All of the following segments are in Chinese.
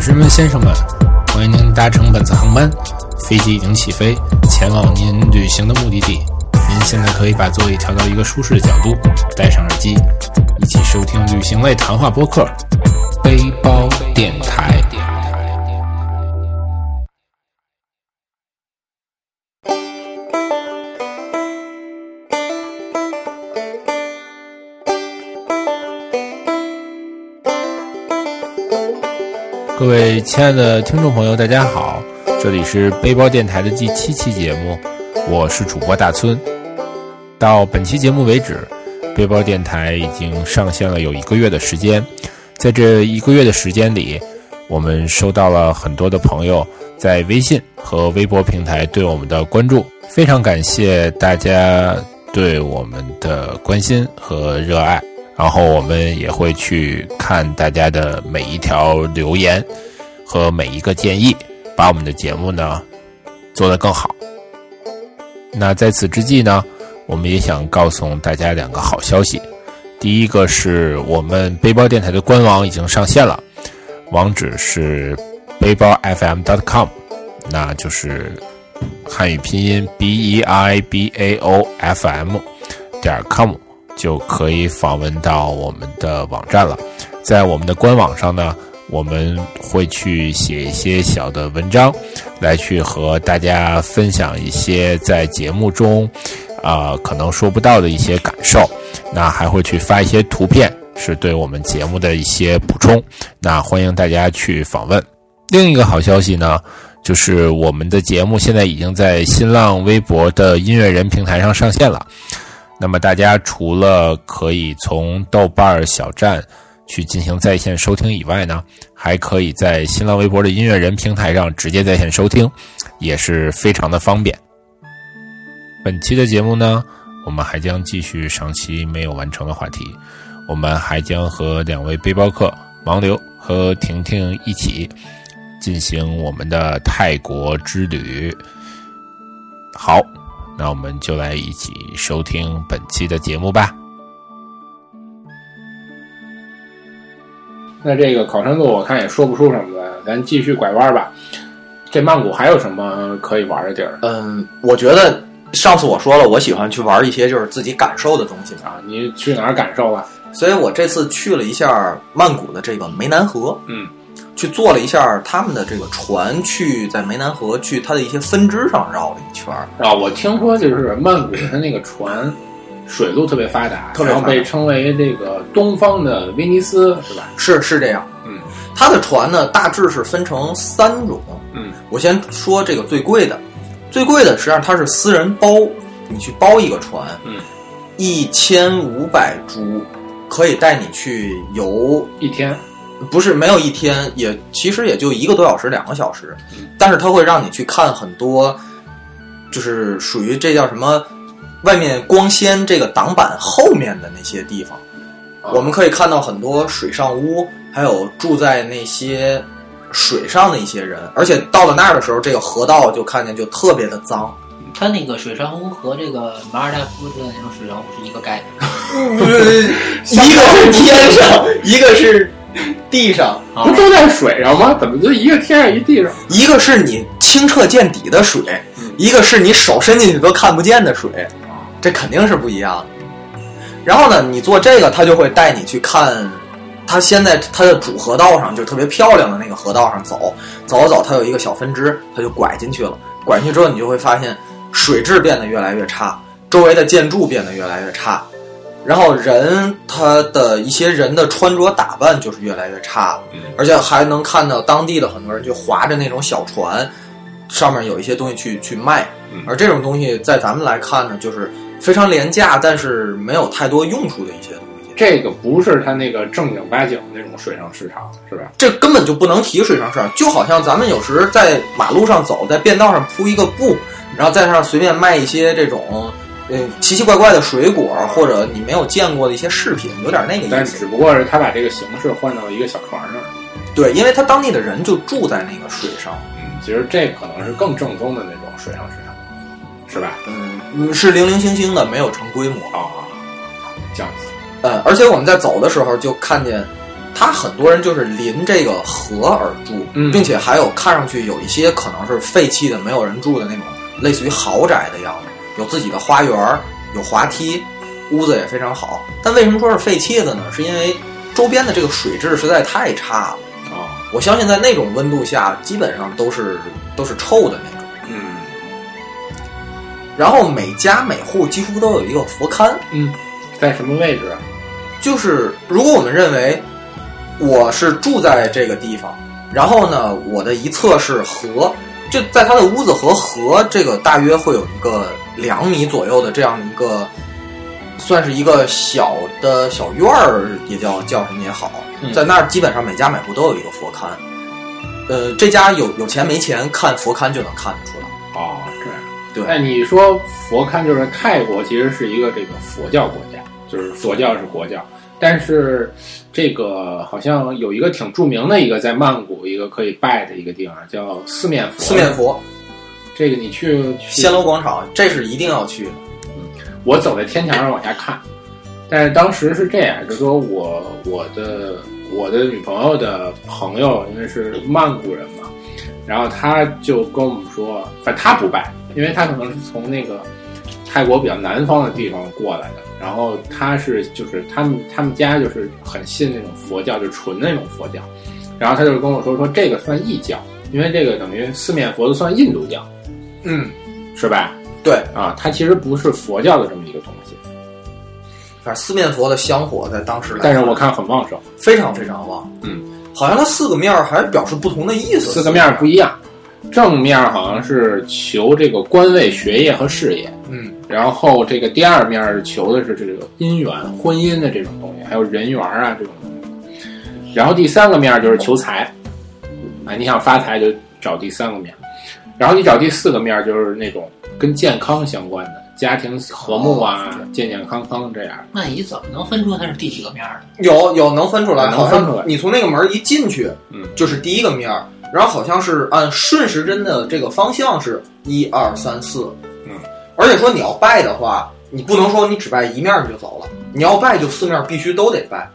女士们、先生们，欢迎您搭乘本次航班，飞机已经起飞，前往您旅行的目的地。您现在可以把座椅调到一个舒适的角度，戴上耳机，一起收听旅行类谈话播客《背包电台》。各位亲爱的听众朋友，大家好，这里是背包电台的第七期节目，我是主播大村。到本期节目为止，背包电台已经上线了有一个月的时间，在这一个月的时间里，我们收到了很多的朋友在微信和微博平台对我们的关注，非常感谢大家对我们的关心和热爱。然后我们也会去看大家的每一条留言和每一个建议，把我们的节目呢做得更好。那在此之际呢，我们也想告诉大家两个好消息。第一个是我们背包电台的官网已经上线了，网址是背包 FM.com，那就是汉语拼音 b e i b a o f m 点 com。就可以访问到我们的网站了。在我们的官网上呢，我们会去写一些小的文章，来去和大家分享一些在节目中啊可能说不到的一些感受。那还会去发一些图片，是对我们节目的一些补充。那欢迎大家去访问。另一个好消息呢，就是我们的节目现在已经在新浪微博的音乐人平台上上线了。那么大家除了可以从豆瓣小站去进行在线收听以外呢，还可以在新浪微博的音乐人平台上直接在线收听，也是非常的方便。本期的节目呢，我们还将继续上期没有完成的话题，我们还将和两位背包客王流和婷婷一起进行我们的泰国之旅。好。那我们就来一起收听本期的节目吧。那这个考生路我看也说不出什么来，咱继续拐弯吧。这曼谷还有什么可以玩的地儿？嗯，我觉得上次我说了，我喜欢去玩一些就是自己感受的东西啊。你去哪儿感受了？所以我这次去了一下曼谷的这个湄南河。嗯。去坐了一下他们的这个船，去在湄南河去它的一些分支上绕了一圈儿啊。我听说就是曼谷它那个船水路特别发达，然后被称为这个东方的威尼斯，是吧？是是这样。嗯，它的船呢大致是分成三种。嗯，我先说这个最贵的，最贵的实际上它是私人包，你去包一个船，嗯，一千五百铢可以带你去游一天。不是没有一天，也其实也就一个多小时、两个小时，但是它会让你去看很多，就是属于这叫什么，外面光纤这个挡板后面的那些地方，我们可以看到很多水上屋，还有住在那些水上的一些人，而且到了那儿的时候，这个河道就看见就特别的脏。它那个水上屋和这个马尔代夫的那种水上屋是一个概念，一个是天上，一个是。地上不都在水上吗？怎么就一个天上一地上？一个是你清澈见底的水，一个是你手伸进去都看不见的水，这肯定是不一样的。然后呢，你做这个，他就会带你去看，他先在他的主河道上，就特别漂亮的那个河道上走，走走，它有一个小分支，他就拐进去了。拐进去之后，你就会发现水质变得越来越差，周围的建筑变得越来越差。然后人他的一些人的穿着打扮就是越来越差了，而且还能看到当地的很多人就划着那种小船，上面有一些东西去去卖，而这种东西在咱们来看呢，就是非常廉价，但是没有太多用处的一些东西。这个不是他那个正经八经那种水上市场，是吧？这根本就不能提水上市场，就好像咱们有时在马路上走，在便道上铺一个布，然后在上随便卖一些这种。嗯，奇奇怪怪的水果，或者你没有见过的一些饰品，有点那个意思。但只不过是他把这个形式换到一个小船上。对，因为他当地的人就住在那个水上。嗯，其实这可能是更正宗的那种水上市场，是吧？嗯，是零零星星的，没有成规模啊。这样子。呃，而且我们在走的时候就看见，他很多人就是临这个河而住，嗯并且还有看上去有一些可能是废弃的、没有人住的那种，类似于豪宅的样子，有自己的花园，有滑梯，屋子也非常好。但为什么说是废弃的呢？是因为周边的这个水质实在太差了。啊，我相信在那种温度下，基本上都是都是臭的那种。嗯然后每家每户几乎都有一个佛龛，嗯，在什么位置啊？就是如果我们认为我是住在这个地方，然后呢，我的一侧是河，就在他的屋子和河这个大约会有一个两米左右的这样一个，算是一个小的小院儿，也叫叫什么也好，嗯在那儿基本上每家每户都有一个佛龛。呃，这家有有钱没钱，看佛龛就能看得出来。哦，这样。对那你说佛龛就是泰国，其实是一个这个佛教国家，就是佛教是国教，但是这个好像有一个挺著名的一个在曼谷一个可以拜的一个地方叫四面佛。四面佛，这个你去去暹罗广场，这是一定要去的。嗯我走在天桥上往下看，但是当时是这样，就是说我我的我的女朋友的朋友，因为是曼谷人嘛，然后他就跟我们说，反正他不拜，因为他可能是从那个泰国比较南方的地方过来的，然后他是就是他们他们家就是很信那种佛教，就纯那种佛教，然后他就跟我说说这个算异教，因为这个等于四面佛都算印度教，嗯，是吧？对，啊，它其实不是佛教的这么一个东西。反正四面佛的香火在当时来，但是我看很旺盛，非常非常旺。嗯，好像它四个面儿还表示不同的意思。四个面儿不一样。正面儿好像是求这个官位、学业和事业，嗯，然后这个第二面儿求的是这个姻缘、婚姻的这种东西，还有人缘啊这种东西。然后第三个面儿就是求财，啊，你想发财就找第三个面儿，然后你找第四个面儿就是那种跟健康相关的，家庭和睦啊、健健康康这样。那你怎么能分出它是第几个面儿呢？有有能分出来，能分出来你从那个门儿一进去，嗯，就是第一个面儿，然后好像是按顺时针的这个方向是一二三四，嗯，而且说你要拜的话，你不能说你只拜一面儿你就走了，你要拜就四面儿必须都得拜。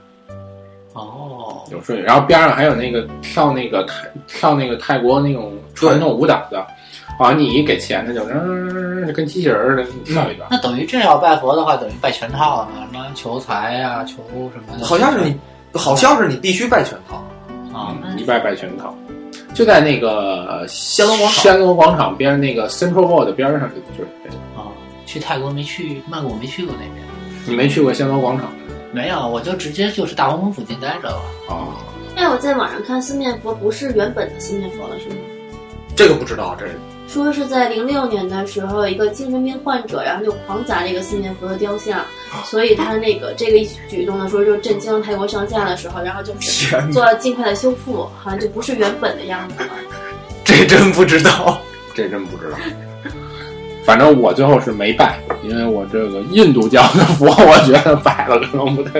哦，有顺序，然后边上还有那个跳那个泰跳那个泰国那种传统舞蹈的，好像你一给钱，他就嗯，就跟机器人似的跳一段。那等于这要拜佛的话，等于拜全套了嘛？什么求财呀、求什么的？好像是你，好像是你必须拜全套。啊，那一拜拜全套，就在那个暹罗广场暹罗广场边那个 Central World 边上，就是这个。啊，去泰国没去，曼谷没去过那边，你没去过暹罗广场没有，我就直接就是大皇宫附近待着了。啊？哎，我在网上看四面佛不是原本的四面佛了，是吗？这个不知道，这说是在零六年的时候，一个精神病患者，然后就狂砸这个四面佛的雕像，所以他那个这个一举动呢，说就震惊了泰国上下的时候，然后就是，做了尽快的修复，好像就不是原本的样子了。这真不知道。这真不知道。反正我最后是没拜，因为我这个印度教的佛，我觉得拜了可能不太。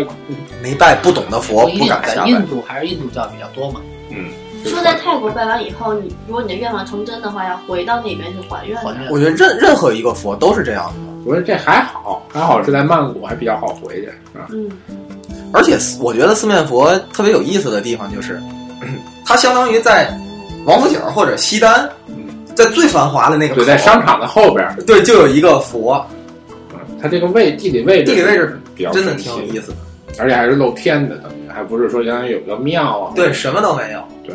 没拜不懂的佛不敢下拜。印度还是印度教比较多嘛。嗯，说在泰国拜完以后，你如果你的愿望成真的话，要回到那边去还愿。还愿我觉得任任何一个佛都是这样的，我说这还好，还好是在曼谷，还比较好回去，啊？嗯，而且我觉得四面佛特别有意思的地方就是，它相当于在王府井或者西单，在最繁华的那个对，在商场的后边儿，对就有一个佛，嗯它这个位地理位置，地理位置比较真的挺有意思的。而且还是露天的，等于还不是说相当于有个庙啊。对，什么都没有。对，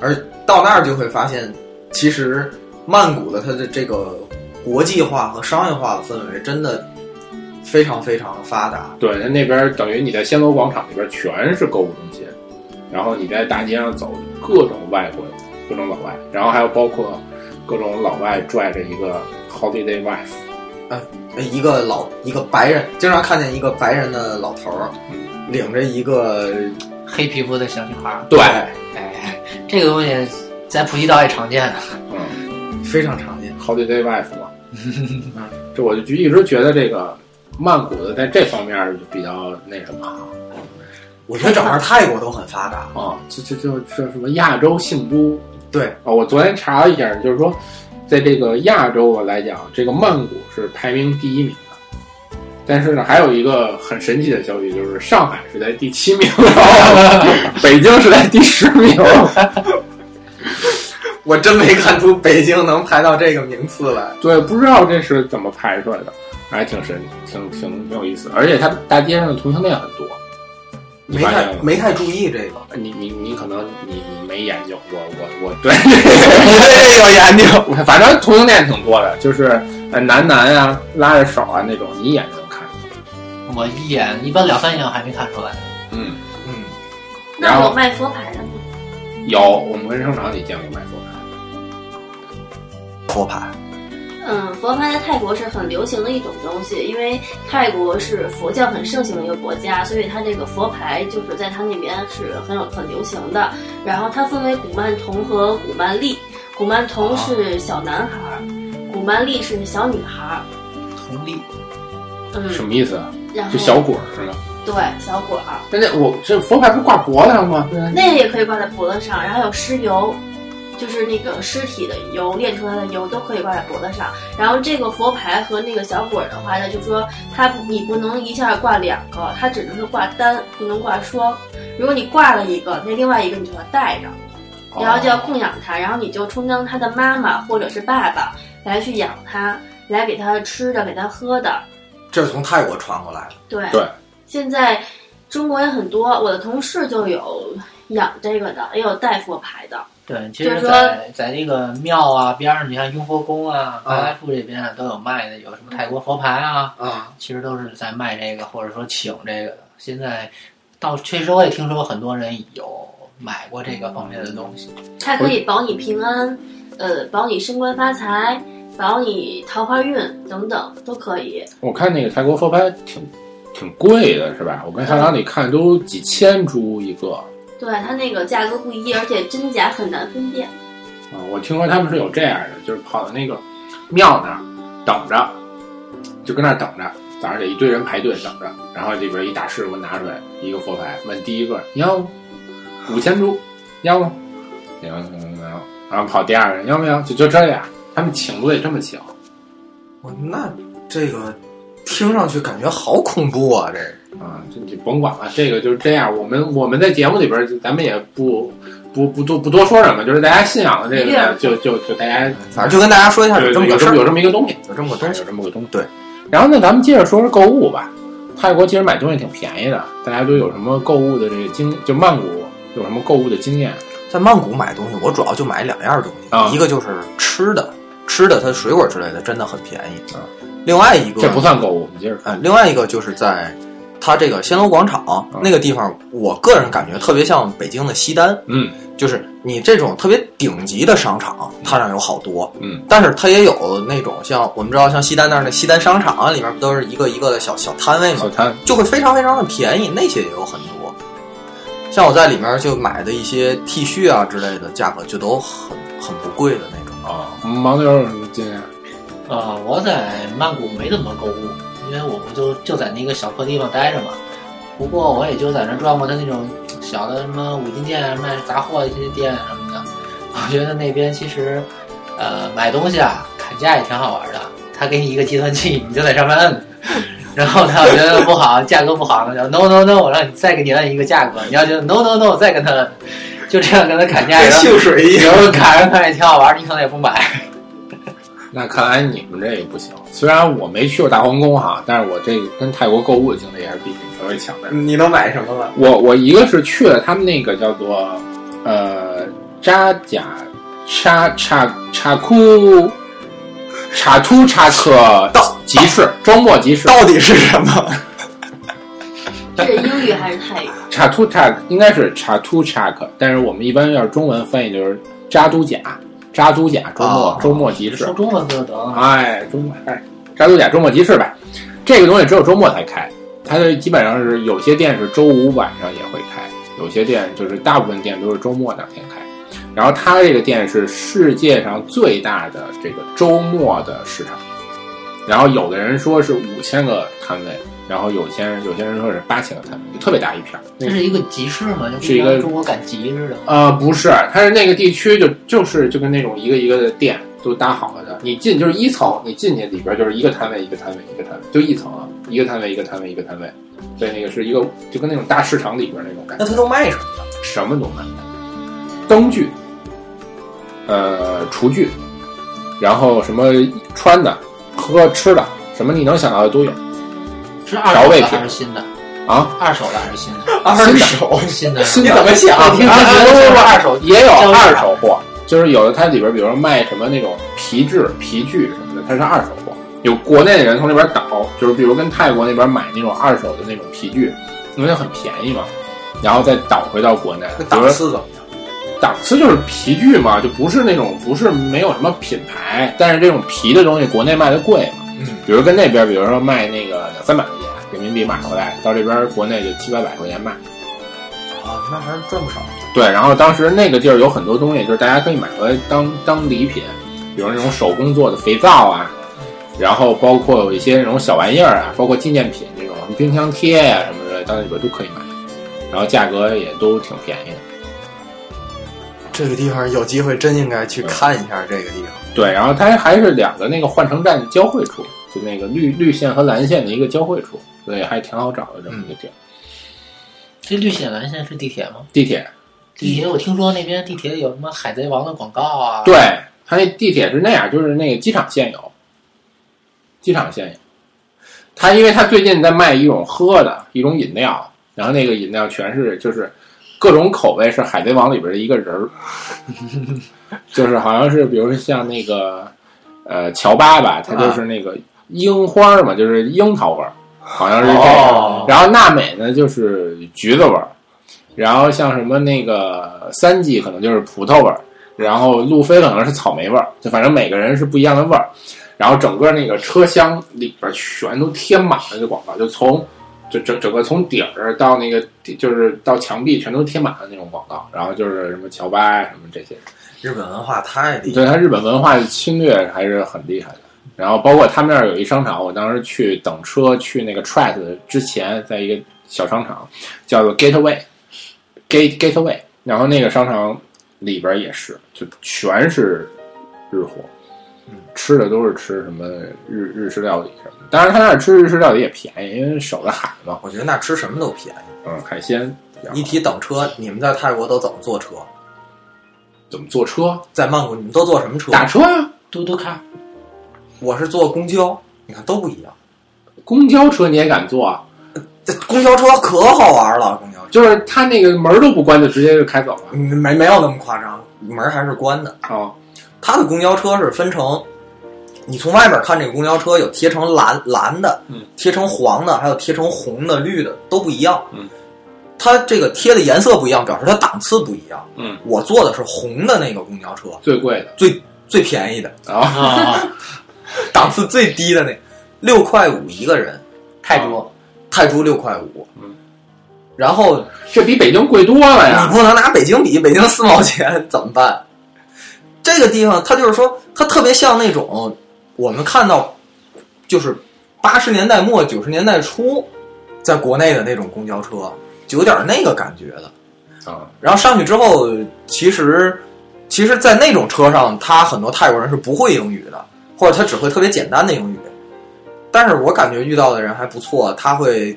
而到那儿就会发现，其实曼谷的它的这个国际化和商业化的氛围真的非常非常的发达。对，它那边等于你在暹罗广场那边全是购物中心，然后你在大街上走，各种外国人，各种老外，然后还有包括各种老外拽着一个 holiday wife，呃一个老一个白人，经常看见一个白人的老头儿，嗯领着一个黑皮肤的小女孩儿，对，哎，这个东西在普吉岛也常见的。嗯非常常见。，holiday wife 这我就一直觉得这个曼谷的在这方面就比较那什么啊我觉得整个泰国都很发达。啊，就就就这什么亚洲性都对，啊，我昨天查了一下，就是说，在这个亚洲来讲，这个曼谷是排名第一名的，但是呢，还有一个很神奇的消息，就是上海是在第七名，然后北京是在第十名。我真没看出北京能排到这个名次来。对，不知道这是怎么排出来的，还挺神，挺挺挺有意思。而且它大街上的同性恋很多，没太？没太注意这个，你你你可能你你没研究，我我我对，这有研究。反正同性恋挺多的，就是呃男男啊拉着手啊那种，你一眼就能看出来。我一眼一般两三眼我还没看出来。嗯，嗯，然后那有卖佛牌的吗？有我们卫生厂里见过卖佛牌。佛牌，嗯，佛牌在泰国是很流行的一种东西，因为泰国是佛教很盛行的一个国家，所以它这个佛牌就是在它那边是很有很流行的。然后它分为古曼童和古曼丽，古曼童是小男孩儿，古曼丽是小女孩儿。同理，嗯，什么意思啊？然后就小鬼儿是吗？对小鬼儿，那那我这佛牌不是挂脖子上吗？那个也可以挂在脖子上，然后有尸油，就是那个尸体的油炼出来的油都可以挂在脖子上。然后这个佛牌和那个小鬼儿的话呢，就是说它你不能一下挂两个，它只能是挂单，不能挂双。如果你挂了一个，那另外一个你就要带着，然后就要供养它，然后你就充当它的妈妈或者是爸爸来去养它，来给它吃的，给它喝的。这是从泰国传过来的。对对现在中国也很多，我的同事就有养这个的，也有带佛牌的。对，其实在在这个庙啊边上，你看雍和宫啊、啊八大处这边啊都有卖的，有什么泰国佛牌啊，啊，其实都是在卖这个，或者说请这个的。现在倒确实我也听说很多人有买过这个方面的东西。它可以保你平安，呃，保你升官发财，保你桃花运等等都可以。我看那个泰国佛牌挺挺贵的，是吧？我跟商场里看都几千株一个。对它那个价格不一，而且真假很难分辨。啊，我听说他们是有这样的，就是跑到那个庙那儿等着，就跟那儿等着，早上得一堆人排队等着，然后里边一大师傅拿出来一个佛牌，问第一个你要吗？五千铢，要吗？行行行，然后跑第二个人要不要？就就这样，他们请都得这么请。我那这个听上去感觉好恐怖啊！这个啊，这你甭管了，这个就是这样。我们我们在节目里边儿，咱们也不不不多不多说什么，就是大家信仰的这个呢，就就就大家反正就跟大家说一下，有有这么个事儿有这么，有这么一个东西，有这么个东西有。这么个东西。对。然后呢，咱们接着说说购物吧。泰国其实买东西挺便宜的，大家都有什么购物的这个经，就曼谷有什么购物的经验？在曼谷买东西，我主要就买两样东西，啊一个就是吃的，吃的它水果之类的真的很便宜啊。另外一个这不算购物，你接着说。呃，另外一个就是在它这个暹罗广场、那个地方，我个人感觉特别像北京的西单，嗯就是你这种特别顶级的商场，它那有好多，嗯，但是它也有那种像我们知道像西单那儿的西单商场啊，里面不都是一个一个的小小摊位吗？小摊就会非常非常的便宜，那些也有很多。像我在里面就买的一些 T 恤啊之类的，价格就都很很不贵的那种。啊，盲流有什么经验？呃，我在曼谷没怎么购物，因为我不就就在那个小破地方待着嘛。不过我也就在那转过他那种小的什么五金店、卖杂货的一些店什么的。我觉得那边其实，呃，买东西啊，砍价也挺好玩的。他给你一个计算器，你就在上面摁，然后他要觉得不好，价格不好，那就 no no no，我让你再给你摁一个价格。你要觉得 no no no，再跟他摁，就这样跟他砍价，然后秀水一有时候砍上看也挺好玩，你可能也不买。那看来你们这也不行。虽然我没去过大皇宫哈，但是我这个跟泰国购物的经历还是比你们稍微强的。你都买什么了？我我一个是去了他们那个叫做呃扎贾查查查库查图查克到集市，周末集市。到底是什么？这 是英语还是泰语？查图查应该是查图查克，但是我们一般要是中文翻译就是扎都甲，扎都甲周末、哦周末集市说。中文就得了吗？哎，周末哎，扎都甲周末集市呗。这个东西只有周末才开，它的基本上是有些店是周五晚上也会开，有些店就是大部分店都是周末两天开。然后它这个店是世界上最大的这个周末的市场，然后有的人说是五千个摊位，然后有些人有些人说是八千个摊位，就特别大一片儿。这是一个集市吗？就是一个中国赶集似的吗？呃，不是，它是那个地区就就是就跟那种一个一个的店，都搭好了的。你进就是一层，你进去里边就是一个摊位一个摊位一个摊位，就一层啊，一个摊位一个摊位一个摊位。对，那个是一个就跟那种大市场里边那种感觉那，它都卖什么呢？什么都卖，灯具，呃，厨具，然后什么穿的、喝吃的，什么你能想到的都有是二手的调味品还是新的？啊。二手的还是新的？二手，新的。你怎么想我听啊，说觉得不不不，二手也有二手货，就是有的它里边，比如说卖什么那种皮质、皮具什么的，它是二手货。有国内的人从那边倒，就是比如跟泰国那边买那种二手的那种皮具，因为它很便宜嘛，然后再倒回到国内。档次怎么样？档次就是皮具嘛，就不是那种不是没有什么品牌，但是这种皮的东西国内卖的贵嘛。嗯，比如跟那边，比如说卖那个两三百块钱人民币买回来，到这边国内就七八百块钱卖。啊，那还是赚不少。对，然后当时那个地儿有很多东西，就是大家可以买回来当当礼品，比如那种手工做的肥皂啊，然后包括有一些那种小玩意儿啊，包括纪念品这种冰箱贴呀、什么的，到那里边都可以买，然后价格也都挺便宜的。这个地方有机会真应该去看一下这个地方。对，然后它还是两个那个换乘站的交汇处，就那个绿绿线和蓝线的一个交汇处，所以还挺好找的这么一个地儿。这绿线蓝线是地铁吗？地铁，地铁我听说那边地铁有什么海贼王的广告啊？对，它那地铁是那样，就是那个机场线有，机场线有。它因为它最近在卖一种喝的一种饮料，然后那个饮料全是就是各种口味是海贼王里边的一个人儿，就是好像是比如说像那个呃乔巴吧，他就是那个樱花嘛，就是樱桃味儿，好像是这个。哦然后娜美呢就是橘子味儿，然后像什么那个三季可能就是葡萄味儿，然后路飞可能是草莓味儿，就反正每个人是不一样的味儿。然后整个那个车厢里边全都贴满了这广告，就从就整整个从底儿到那个就是到墙壁全都贴满了那种广告，然后就是什么乔巴呀什么这些。日本文化太厉害对它日本文化的侵略还是很厉害的。然后包括他们那儿有一商场，我当时去等车去那个 Trat 之前，在一个小商场叫做 Gateway，Gate Gateway，然后那个商场里边也是，就全是日货，嗯吃的都是吃什么日日式料理什么的。当然，他那儿吃日式料理也便宜，因为守着海嘛，我觉得那吃什么都便宜。嗯，海鲜。一提等车，你们在泰国都怎么坐车？怎么坐车？在曼谷你们都坐什么车？打车呀、嘟嘟卡，我是坐公交，你看都不一样。公交车你也敢坐啊？这公交车可好玩了，公交车就是他那个门儿都不关，就直接就开走了。嗯没没有那么夸张，门还是关的。哦，他的公交车是分成，你从外边看这个公交车有贴成蓝蓝的，嗯，贴成黄的，还有贴成红的、绿的，都不一样。嗯，它这个贴的颜色不一样，表示它档次不一样。嗯，我坐的是红的那个公交车，最贵的最最便宜的，啊，啊，档次最低的那六块五一个人，泰铢，泰铢六块五。嗯，然后这比北京贵多了呀你呀！不能拿北京比，北京四毛钱怎么办？这个地方，它就是说，它特别像那种我们看到，就是八十年代末九十年代初，在国内的那种公交车，就有点那个感觉的。啊，然后上去之后，其实，其实，在那种车上，他很多泰国人是不会英语的，或者他只会特别简单的英语。但是我感觉遇到的人还不错，他会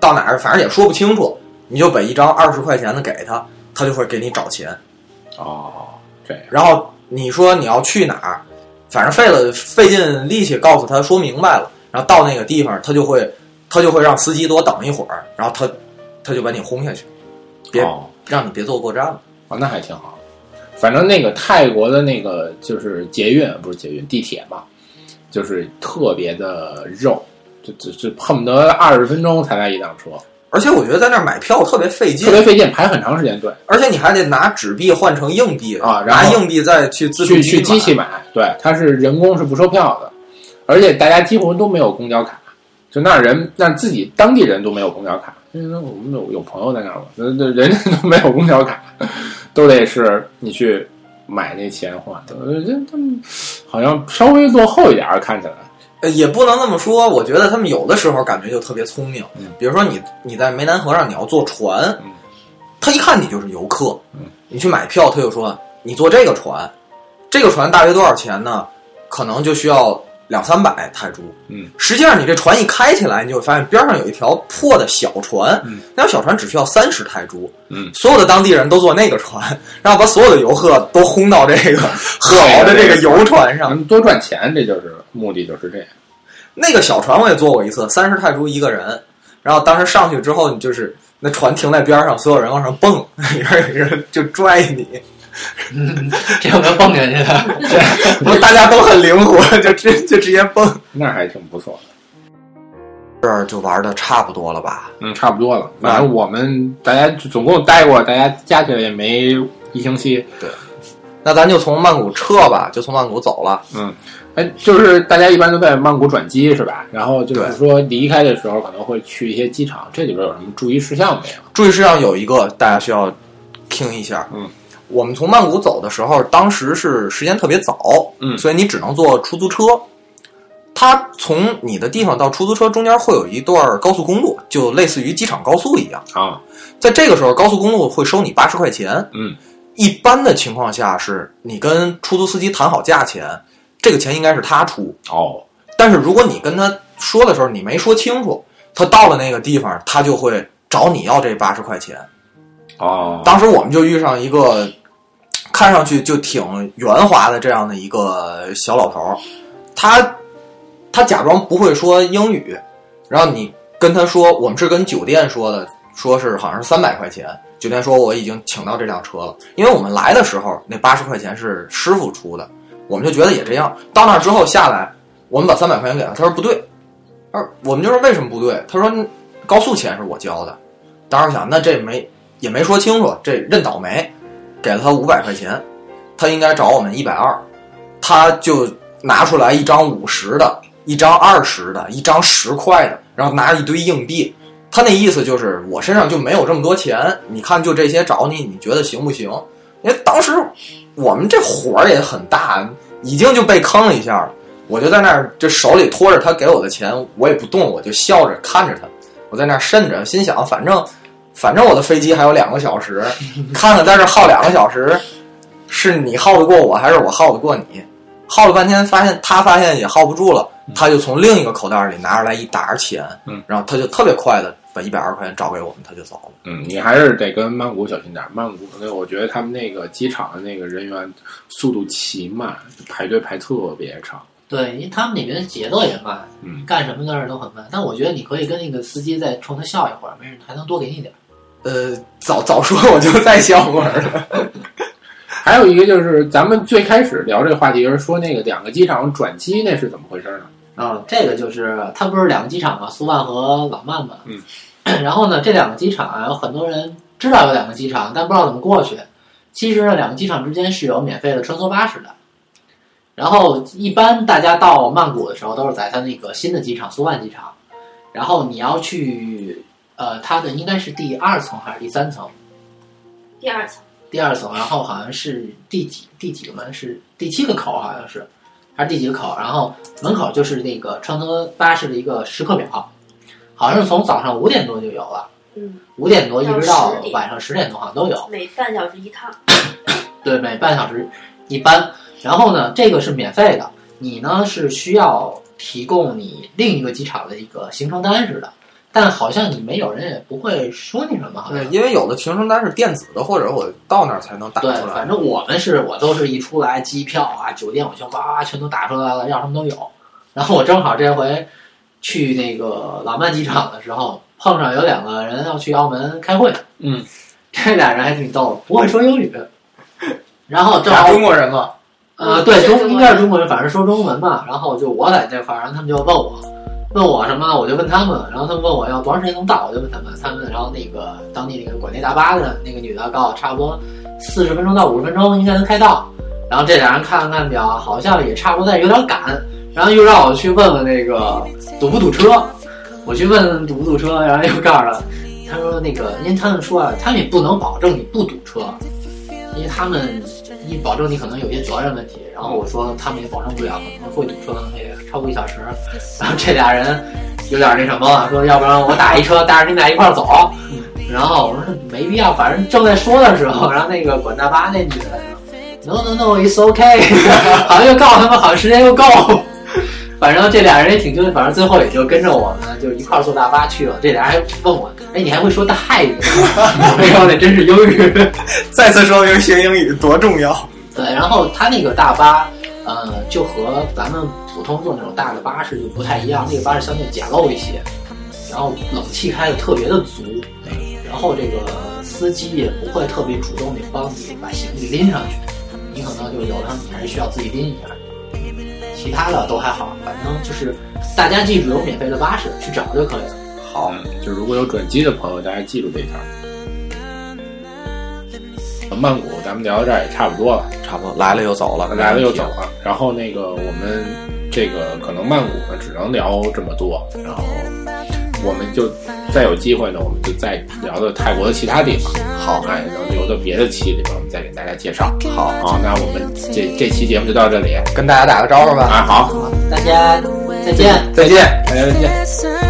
到哪儿，反正也说不清楚，你就把一张二十块钱的给他，他就会给你找钱。哦，这样然后你说你要去哪儿，反正费了费尽力气告诉他说明白了，然后到那个地方，他就会他就会让司机多等一会儿，然后他他就把你轰下去，别、哦让你别坐过站了。哦，那还挺好。反正那个泰国的那个就是捷运，不是捷运，地铁嘛，就是特别的肉，就就就恨不得二十分钟才来一辆车，而且我觉得在那儿买票特别费劲特，别费劲，排很长时间队。而且你还得拿纸币换成硬币啊然后拿硬币再去自助去去机器买，对，它是人工是不售票的，而且大家几乎都没有公交卡，就那儿人那自己当地人都没有公交卡，因为我们有有朋友在那儿嘛，那那人家都没有公交卡，都得是你去买那钱换的，呃这他们好像稍微落后一点儿，看起来，呃，也不能那么说。我觉得他们有的时候感觉就特别聪明，嗯比如说你你在湄南河上你要坐船，嗯他一看你就是游客，嗯你去买票，他就说你坐这个船，这个船大约多少钱呢？可能就需要两三百泰铢。嗯，实际上你这船一开起来，你就会发现边上有一条破的小船，嗯那条小船只需要三十泰铢。嗯，所有的当地人都坐那个船，然后把所有的游客都轰到这个 好的这个游船上。多赚钱，这就是目的，就是这样。那个小船我也坐过一次，三十泰铢一个人。然后当时上去之后，你就是那船停在边上，所有人往上蹦，里边有人就拽你，这有没有蹦下去的？不大家都很灵活，就直就直接蹦。那还挺不错的。这儿就玩的差不多了吧？嗯，差不多了。反正我们大家总共待过，大家加起来也没一星期。对那咱就从曼谷撤吧，就从曼谷走了。嗯，哎，就是大家一般都在曼谷转机是吧？然后就是说离开的时候可能会去一些机场，这里边有什么注意事项没有？注意事项有一个，大家需要听一下。嗯，我们从曼谷走的时候，当时是时间特别早，嗯所以你只能坐出租车。它从你的地方到出租车中间会有一段高速公路，就类似于机场高速一样。啊，在这个时候，高速公路会收你八十块钱。嗯，一般的情况下是你跟出租司机谈好价钱，这个钱应该是他出。哦，但是如果你跟他说的时候你没说清楚，他到了那个地方，他就会找你要这八十块钱。哦，当时我们就遇上一个看上去就挺圆滑的这样的一个小老头儿，他他假装不会说英语，然后你跟他说我们是跟酒店说的，说是好像是三百块钱，酒店说我已经请到这辆车了，因为我们来的时候那八十块钱。是师傅出的，我们就觉得也这样。到那儿之后下来，我们把三百块钱给他，他说不对，他说我们就说为什么不对？他说高速钱是我交的，当时想那这没也没说清楚，这认倒霉，给了他五百块钱，他应该找我们一百二，他就拿出来一张五十的，一张二十的，一张十块的，然后拿一堆硬币。他那意思就是我身上就没有这么多钱，你看就这些找你，你觉得行不行？因为当时我们这火儿也很大，已经就被坑了一下了。我就在那儿，这手里托着他给我的钱，我也不动，我就笑着看着他。我在那儿慎着，心想反正反正我的飞机还有两个小时，看看在这耗两个小时，是你耗得过我，还是我耗得过你？耗了半天，发现他发现也耗不住了，他就从另一个口袋里拿出来一沓钱，嗯，然后他就特别快的把一百二十块钱找给我们，他就走了。嗯，你还是得跟曼谷小心点儿。曼谷那我觉得他们那个机场的那个人员速度奇慢，排队排特别长。对，因为他们那边节奏也慢，嗯干什么的事都很慢。但我觉得你可以跟那个司机再冲他笑一会儿，没事，还能多给你点儿。呃，早早说我就再笑会儿了。还有一个就是咱们最开始聊这个话题是说那个两个机场转机那是怎么回事呢？啊、这个就是它不是两个机场嘛，苏万和老曼嘛。嗯。然后呢，这两个机场啊，有很多人知道有两个机场，但不知道怎么过去。其实呢，两个机场之间是有免费的穿梭巴士的。然后一般大家到曼谷的时候，都是在它那个新的机场苏万机场。然后你要去，呃，它的应该是第二层还是第三层？第二层，第二层，然后好像是第几第几个门是第七个口，好像是还是第几个口，然后门口就是那个穿梭巴士的一个时刻表，好像是从早上五点多就有了，嗯，五点多一直到到10点晚上十点多好像都有，每半小时一趟。对，每半小时一班。然后呢，这个是免费的，你呢是需要提供你另一个机场的一个行程单似的，但好像你没有人也不会说你什么，好对，像。因为有的行程单是电子的，或者我到那儿才能打对出，来。反正我们是我都是一出来机票啊、酒店我就哇全都打出来了，要什么都有。然后我正好这回去那个老曼机场的时候，碰上有两个人要去澳门开会，嗯，这俩人还挺逗的，不会说英语。然后正好俩中国人嘛，呃，对中应该是中国人，反正说中文嘛。然后就我在这块儿，然后他们就问我，问我什么，我就问他们。然后他们问我要多长时间能到，我就问他们，他们然后那个当地那个管那大巴的那个女的告诉我，差不多四十分钟到五十分钟应该能开到。然后这俩人看了看表，好像也差不多，但有点赶。然后又让我去问问那个堵不堵车，我去问堵不堵车，然后又告诉他，他说那个，因为他们说啊，他们也不能保证你不堵车，因为他们一保证你可能有些责任问题。然后我说他们也保证不了，可能会堵车，可能也超过一小时。然后这俩人有点那什么了，说要不然我打一车带着你俩一块儿走。然后我说没必要，反正正在说的时候，然后那个管大巴那女的，，no no no，it's okay，好像又告诉他们，好像时间又够。反正这俩人也挺纠结，反正最后也就跟着我们，就一块儿坐大巴去了。这俩人还问我，哎，你还会说泰语吗？没有，那真是英语。再次说明学英语多重要。对，然后他那个大巴，呃，就和咱们普通坐那种大的巴士就不太一样，那个巴士相对简陋一些，然后冷气开的特别的足，然后这个司机也不会特别主动的帮你把行李拎上去，你可能就有的时候你还是需要自己拎一下。其他的都还好，反正就是大家记住有免费的巴士去找就可以了。好，就如果有转机的朋友，大家记住这一条。曼谷咱们聊到这儿也差不多了，差不多来了又走了，来了又走了。然后那个我们这个可能曼谷呢只能聊这么多，然后我们就再有机会呢，我们就再聊到泰国的其他地方。好，哎，然后留到别的期里边，我们再给大家介绍。好，好，那我们这这期节目就到这里，跟大家打个招呼吧。啊，好，大家再见，再见，大家再见。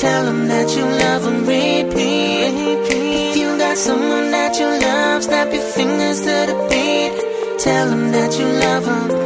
Tell them that you love them, repeat. If you got someone that you love, snap your fingers to the beat. Tell them that you love them.